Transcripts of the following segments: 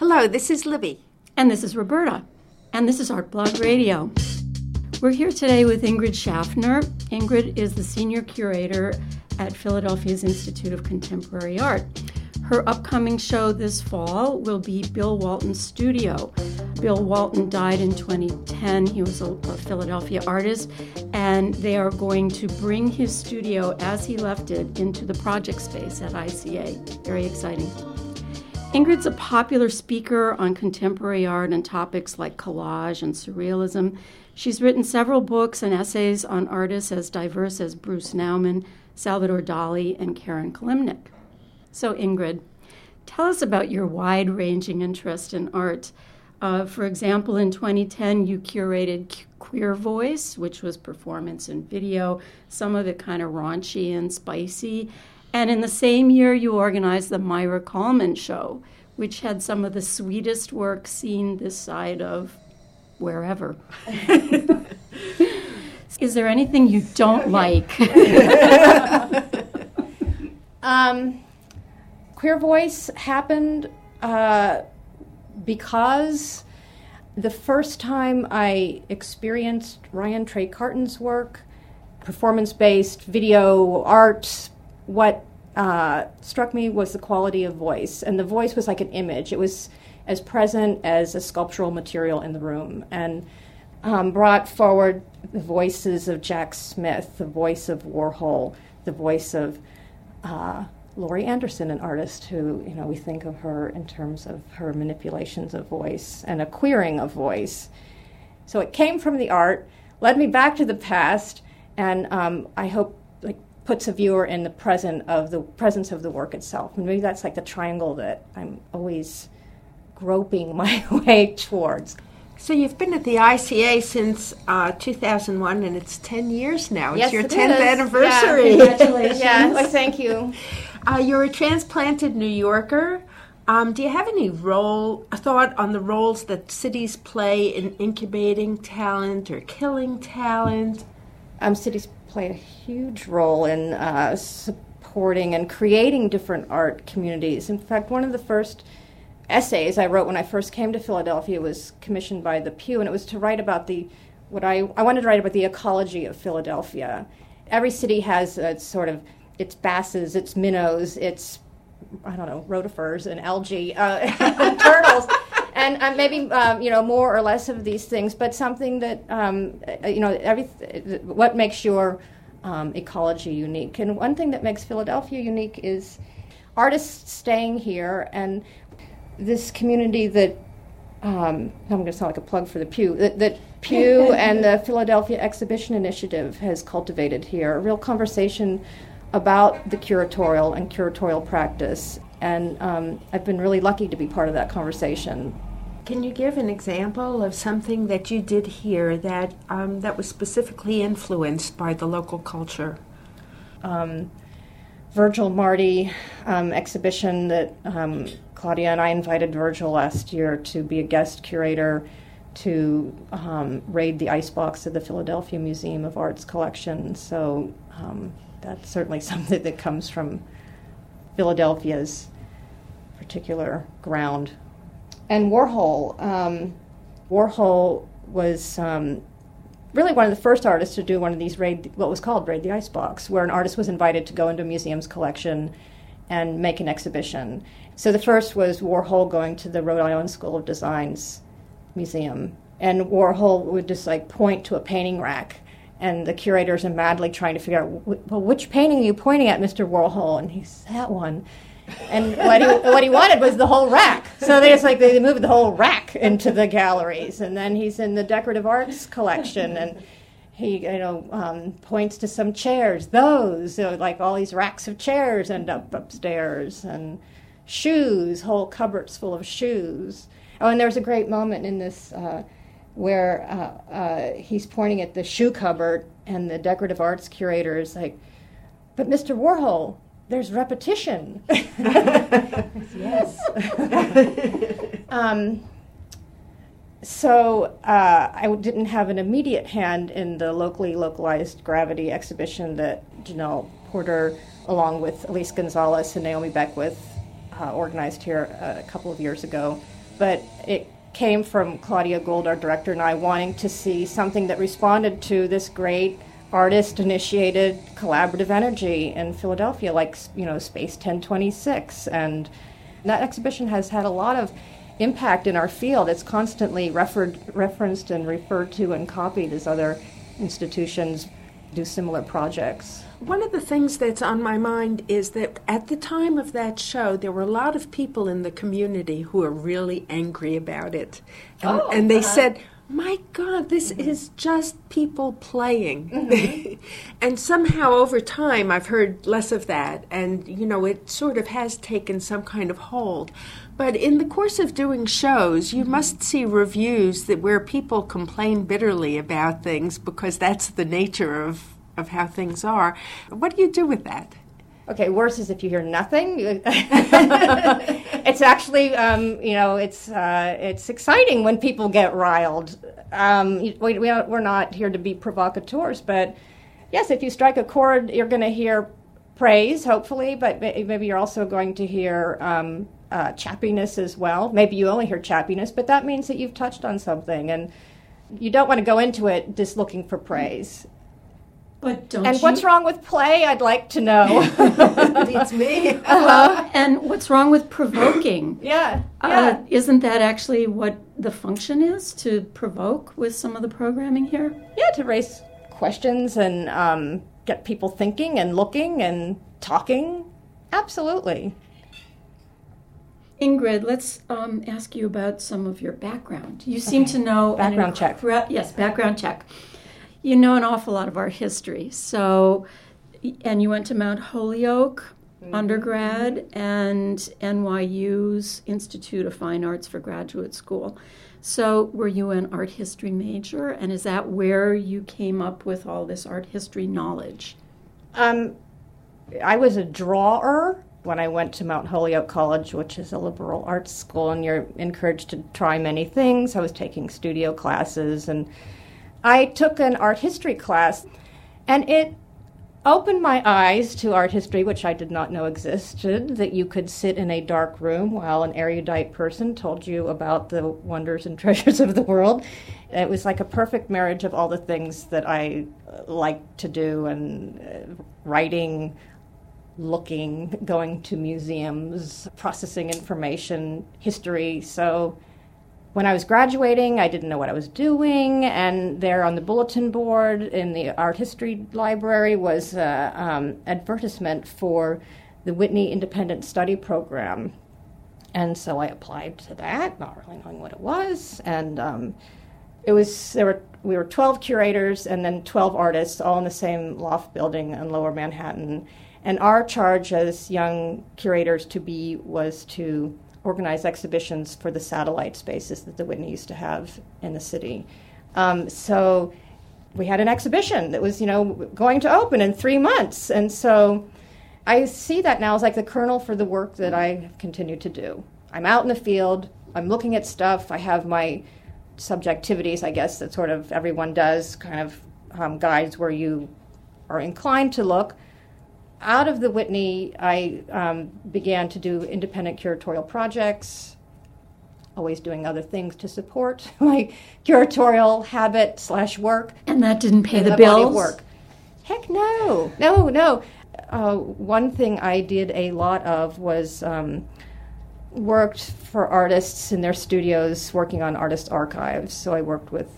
Hello, this is Libby. And this is Roberta. And this is Art Blog Radio. We're here today with Ingrid Schaffner. Ingrid is the senior curator at Philadelphia's Institute of Contemporary Art. Her upcoming show this fall will be Bill Walton's Studio. Bill Walton died in 2010. He was a, a, Philadelphia artist, and they are going to bring his studio as he left it into the project space at ICA. Very exciting. Ingrid's a popular speaker on contemporary art and topics like collage and surrealism. She's written several books and essays on artists as diverse as Bruce Nauman, Salvador Dali, and Karen Kilimnik. So, Ingrid, tell us about your wide ranging interest in art. Uh, for example, in 2010, you curated Queer Voice, which was performance and video, some of it kind of raunchy and spicy. And in the same year, you organized the Maira Kalman Show, which had some of the sweetest work seen this side of wherever. Is there anything you don't like? um, Queer Voice happened uh, because the first time I experienced Ryan Trecartin's work, performance based video art, what uh, struck me was the quality of voice. And the voice was like an image, it was as present as a sculptural material in the room. And um, brought forward the voices of Jack Smith, the voice of Warhol, the voice of uh, Laurie Anderson, an artist who, you know, we think of her in terms of her manipulations of voice and a queering of voice. So it came from the art, led me back to the past, and um, I hope puts a viewer in the present of the presence of the work itself. And maybe that's like the triangle that I'm always groping my way towards. So you've been at the ICA since uh, 2001, and it's 10 years now. It's yes, your it 10th is. anniversary. Yeah. Congratulations. yeah, well, thank you. Uh, you're a transplanted New Yorker. Um, do you have any role, thought on the roles that cities play in incubating talent or killing talent? Um, cities play a huge role in uh, supporting and creating different art communities. In fact, one of the first essays I wrote when I first came to Philadelphia was commissioned by the Pew, and it was to write about the what I I wanted to write about the ecology of Philadelphia. Every city has a sort of its basses, its minnows, its I don't know rotifers and algae, uh, turtles, and uh, maybe um, you know more or less of these things, but something that um, uh, you know every what makes your um, ecology unique. And one thing that makes Philadelphia unique is artists staying here and this community that um, I'm going to sound like a plug for the Pew that, that Pew and the Philadelphia Exhibition Initiative has cultivated here a real conversation about the curatorial and curatorial practice, and um, I've been really lucky to be part of that conversation. Can you give an example of something that you did here that um, that was specifically influenced by the local culture? Um, Virgil Marti um, exhibition that um, Claudia and I invited Virgil last year to be a guest curator to um, raid the icebox of the Philadelphia Museum of Art's collection. So um, that's certainly something that comes from Philadelphia's particular ground. And Warhol, um, Warhol was um, really one of the first artists to do one of these raid, what was called raid the icebox, where an artist was invited to go into a museum's collection and make an exhibition. So the first was Warhol going to the Rhode Island School of Design's museum, and Warhol would just like point to a painting rack, and the curators are madly trying to figure out, well, which painting are you pointing at, Mr. Warhol? And he's that one. And what he, what he wanted was the whole rack. So they just like they moved the whole rack into the galleries, and then he's in the decorative arts collection, and he you know um, points to some chairs. Those so like all these racks of chairs end up upstairs, and shoes, whole cupboards full of shoes. Oh, and there's a great moment in this uh, where uh, uh, he's pointing at the shoe cupboard, and the decorative arts curator is like, "But Mr. Warhol, there's repetition." yes. um, so uh, I didn't have an immediate hand in the locally localized gravity exhibition that Janelle Porter, along with Elise Gonzalez and Naomi Beckwith, uh, organized here a couple of years ago. but it came from Claudia Gould, our director, and I wanting to see something that responded to this great artist initiated collaborative energy in Philadelphia, like, you know, Space 1026. And that exhibition has had a lot of impact in our field. It's constantly referred, referenced and referred to and copied as other institutions do similar projects. One of the things that's on my mind is that at the time of that show, there were a lot of people in the community who were really angry about it. And, oh, and they uh-huh. said, my God, this mm-hmm. is just people playing. Mm-hmm. and somehow over time, I've heard less of that. And, you know, it sort of has taken some kind of hold. But in the course of doing shows, you mm-hmm. must see reviews that where people complain bitterly about things because that's the nature of, of how things are. What do you do with that? Okay, worse is if you hear nothing. it's actually, um, you know, it's uh, it's exciting when people get riled. Um, we, we are not here to be provocateurs, but yes, if you strike a chord, you're going to hear praise, hopefully, but maybe you're also going to hear um, uh, chappiness as well. Maybe you only hear chappiness, but that means that you've touched on something, and you don't want to go into it just looking for praise. But don't and you... what's wrong with play? I'd like to know. it's me. Uh-huh. and what's wrong with provoking? yeah. Uh, yeah. isn't that actually what the function is to provoke with some of the programming here? Yeah, to raise questions and um, get people thinking and looking and talking. Absolutely. Ingrid, let's um, ask you about some of your background. You seem okay. to know background check. Yes, background check you know an awful lot of our history. So, and you went to Mount Holyoke mm-hmm. undergrad and NYU's Institute of Fine Arts for graduate school. So, were you an art history major, and is that where you came up with all this art history knowledge? Um, I was a drawer when I went to Mount Holyoke College, which is a liberal arts school, and you're encouraged to try many things. I was taking studio classes and I took an art history class, and it opened my eyes to art history, which I did not know existed, that you could sit in a dark room while an erudite person told you about the wonders and treasures of the world. It was like a perfect marriage of all the things that I like to do and uh, writing, looking, going to museums, processing information, history. So when I was graduating, I didn't know what I was doing, and there on the bulletin board in the art history library was an um, advertisement for the Whitney Independent Study Program. And so I applied to that, not really knowing what it was. And um, it was there were we were 12 curators and then 12 artists, all in the same loft building in Lower Manhattan. And our charge as young curators to be was to organize exhibitions for the satellite spaces that the Whitney used to have in the city. Um, so we had an exhibition that was, you know, going to open in three months, and so I see that now as like the kernel for the work that I have continued to do. I'm out in the field. I'm looking at stuff. I have my subjectivities, I guess, that sort of everyone does, kind of um, guides where you are inclined to look out of the Whitney, I um, began to do independent curatorial projects, always doing other things to support my curatorial habit slash work. And that didn't pay the, the bills? Work. Heck no. No, no. Uh, one thing I did a lot of was um, worked for artists in their studios working on artist archives. So I worked with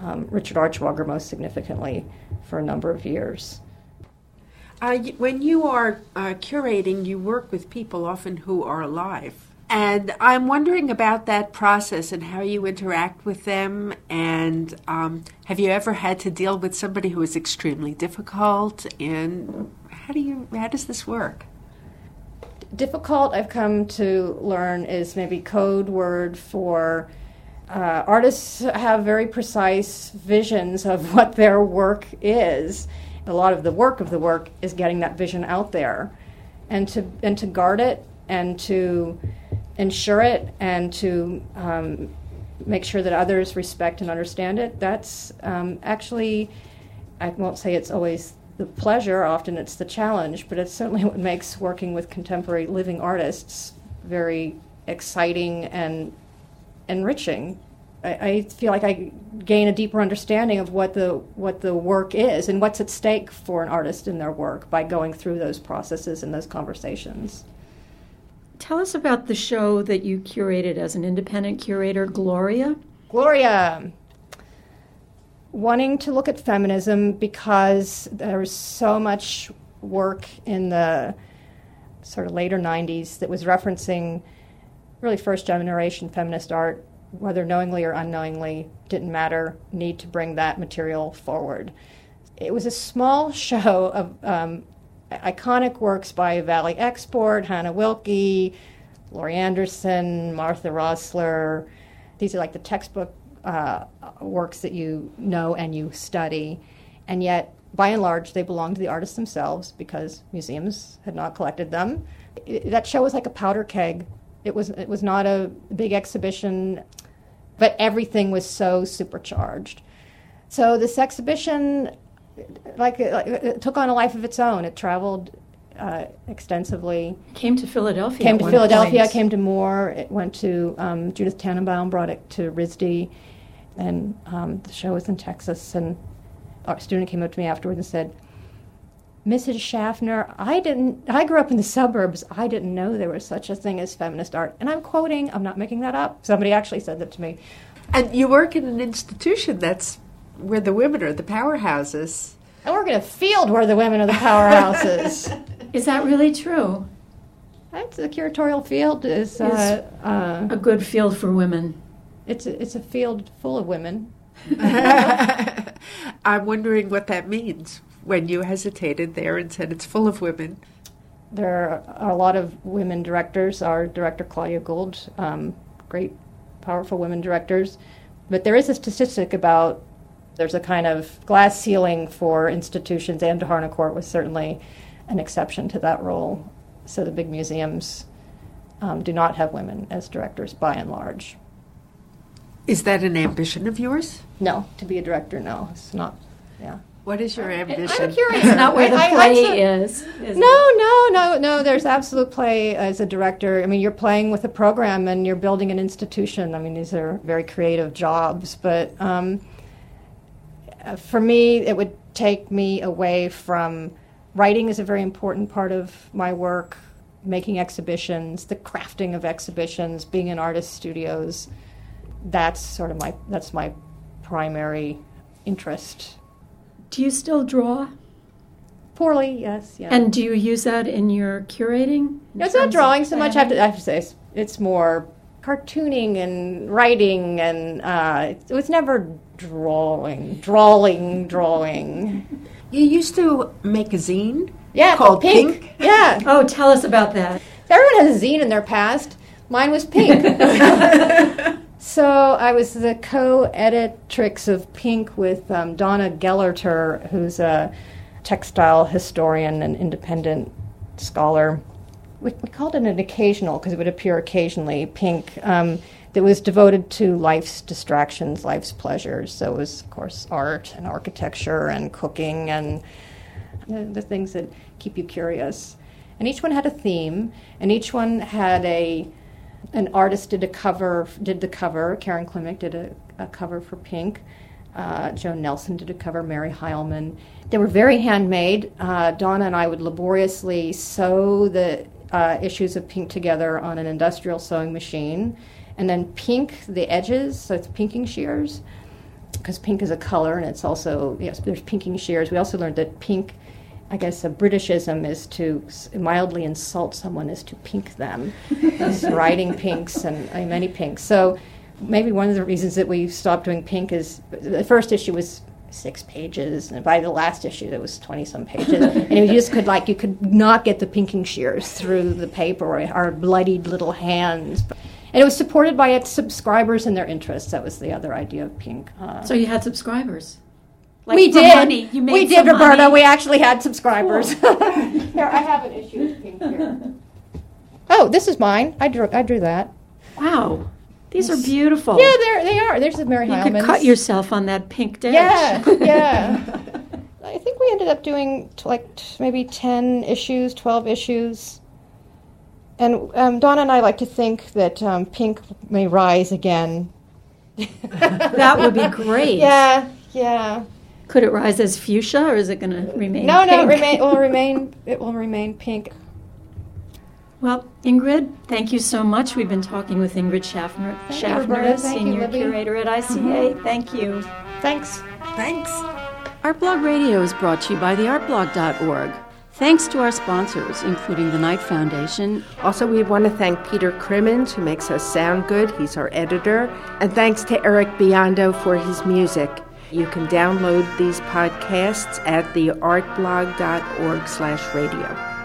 um, Richard Artschwager most significantly for a number of years. Uh, when you are uh, curating, you work with people often who are alive. And I'm wondering about that process and how you interact with them. And um, have you ever had to deal with somebody who is extremely difficult? And how do you how does this work? Difficult, I've come to learn, is maybe code word for uh, artists have very precise visions of what their work is a lot of the work of the work is getting that vision out there and to and to guard it and to ensure it and to um, make sure that others respect and understand it that's um, actually i won't say it's always the pleasure often it's the challenge but it's certainly what makes working with contemporary living artists very exciting and enriching. I, I feel like I gain a deeper understanding of what the what the work is and what's at stake for an artist in their work by going through those processes and those conversations. Tell us about the show that you curated as an independent curator, Gloria. Gloria, wanting to look at feminism because there was so much work in the sort of later 90s that was referencing really first generation feminist art, whether knowingly or unknowingly, didn't matter, need to bring that material forward. It was a small show of um, iconic works by Valie Export, Hannah Wilke, Laurie Anderson, Martha Rosler. These are like the textbook uh, works that you know and you study, and yet by and large they belong to the artists themselves because museums had not collected them. It, that show was like a powder keg. It was it was not a big exhibition, but everything was so supercharged. So this exhibition, like, like it took on a life of its own. It traveled uh, extensively. Came to Philadelphia. Came to Philadelphia. point. Came to Moore. It went to um, Judith Tannenbaum. Brought it to RISD, and um, the show was in Texas. And our student came up to me afterwards and said, "Mrs. Schaffner, I didn't. I grew up in the suburbs. I didn't know there was such a thing as feminist art." And I'm quoting. I'm not making that up. Somebody actually said that to me. And you work in an institution that's where the women are the powerhouses. And we're going to field where the women are the powerhouses. Is that really true? That's the curatorial field is. Uh, uh, A good field for women. it's a, it's a field full of women. I'm wondering what that means when you hesitated there and said it's full of women. There are a lot of women directors. Our director Claudia Gould, um, great, powerful women directors. But there is a statistic about there's a kind of glass ceiling for institutions, and Harnoncourt was certainly an exception to that rule. So the big museums um, do not have women as directors by and large. Is that an ambition of yours? No, to be a director, no, it's not. Yeah. What is your ambition? I'm curious. Not where the I- I- play I'm so- is. is it? No, no, no, no. There's absolute play as a director. I mean, you're playing with a program and you're building an institution. I mean, these are very creative jobs. But um, uh, for me, it would take me away from writing is a very important part of my work. Making exhibitions, the crafting of exhibitions, being in artist studios. That's sort of my that's my primary interest. Do you still draw? Poorly, yes, yeah. And do you use that in your curating? In No, it's not drawing so much. I have, to, planning? I have to say, it's, it's more cartooning and writing, and uh, it, was never drawing, drawing, drawing. You used to make a zine Yeah, called pink. Pink. Yeah, Oh, tell us about that. everyone has a zine in their past. Mine was pink. so I was the co-editrix of Pink with um, Donna Ghelerter, who's a textile historian and independent scholar. We, we called it an occasional because it would appear occasionally. Pink. Um, that was devoted to life's distractions, life's pleasures. So it was, of course, art and architecture and cooking and the, the things that keep you curious. And each one had a theme, and each one had a an artist did a cover did the cover. Karen Kilimnik did a, a cover for Pink. Uh, Joan Nelson did a cover. Mary Heilmann. They were very handmade. Uh, Donna and I would laboriously sew the uh, issues of Pink together on an industrial sewing machine, and then pink the edges. So it's pinking shears because pink is a color and it's also yes there's pinking shears we also learned that pink i guess a britishism is to mildly insult someone is to pink them. It's riding pinks and uh, many pinks. So maybe one of the reasons that we stopped doing pink is the first issue was six pages and by the last issue it was 20 some pages. And you just could like you could not get the pinking shears through the paper or our bloodied little hands. And it was supported by its subscribers and their interests. That was the other idea of pink uh, So you had subscribers. Like we did. Money. You made we some did, Roberta. money. We actually had subscribers. here, I have an issue of pink here. Oh, this is mine. I drew. I drew that. Wow, these are beautiful. Yeah, there they are. There's the Mary you could cut yourself on that pink dash. Yeah, yeah. I think we ended up doing t- like t- maybe ten issues, twelve issues. And um, Donna and I like to think that um, pink may rise again. that would be great. Yeah, yeah. Could it rise as fuchsia, or is it going to remain? No, pink? no, it, remain, it will remain. It will remain pink. Well, Ingrid, thank you so much. We've been talking with Ingrid Schaffner, Thank Schaffner Roberta. You, Senior Libby. Curator at ICA. Mm-hmm. Thank you. Thanks. Thanks. Artblog Radio is brought to you by theartblog.org. Thanks to our sponsors, including the Knight Foundation. Also, we want to thank Peter Crimmins, who makes us sound good. He's our editor. And thanks to Eric Biondo for his music. You can download these podcasts at theartblog.org slash radio.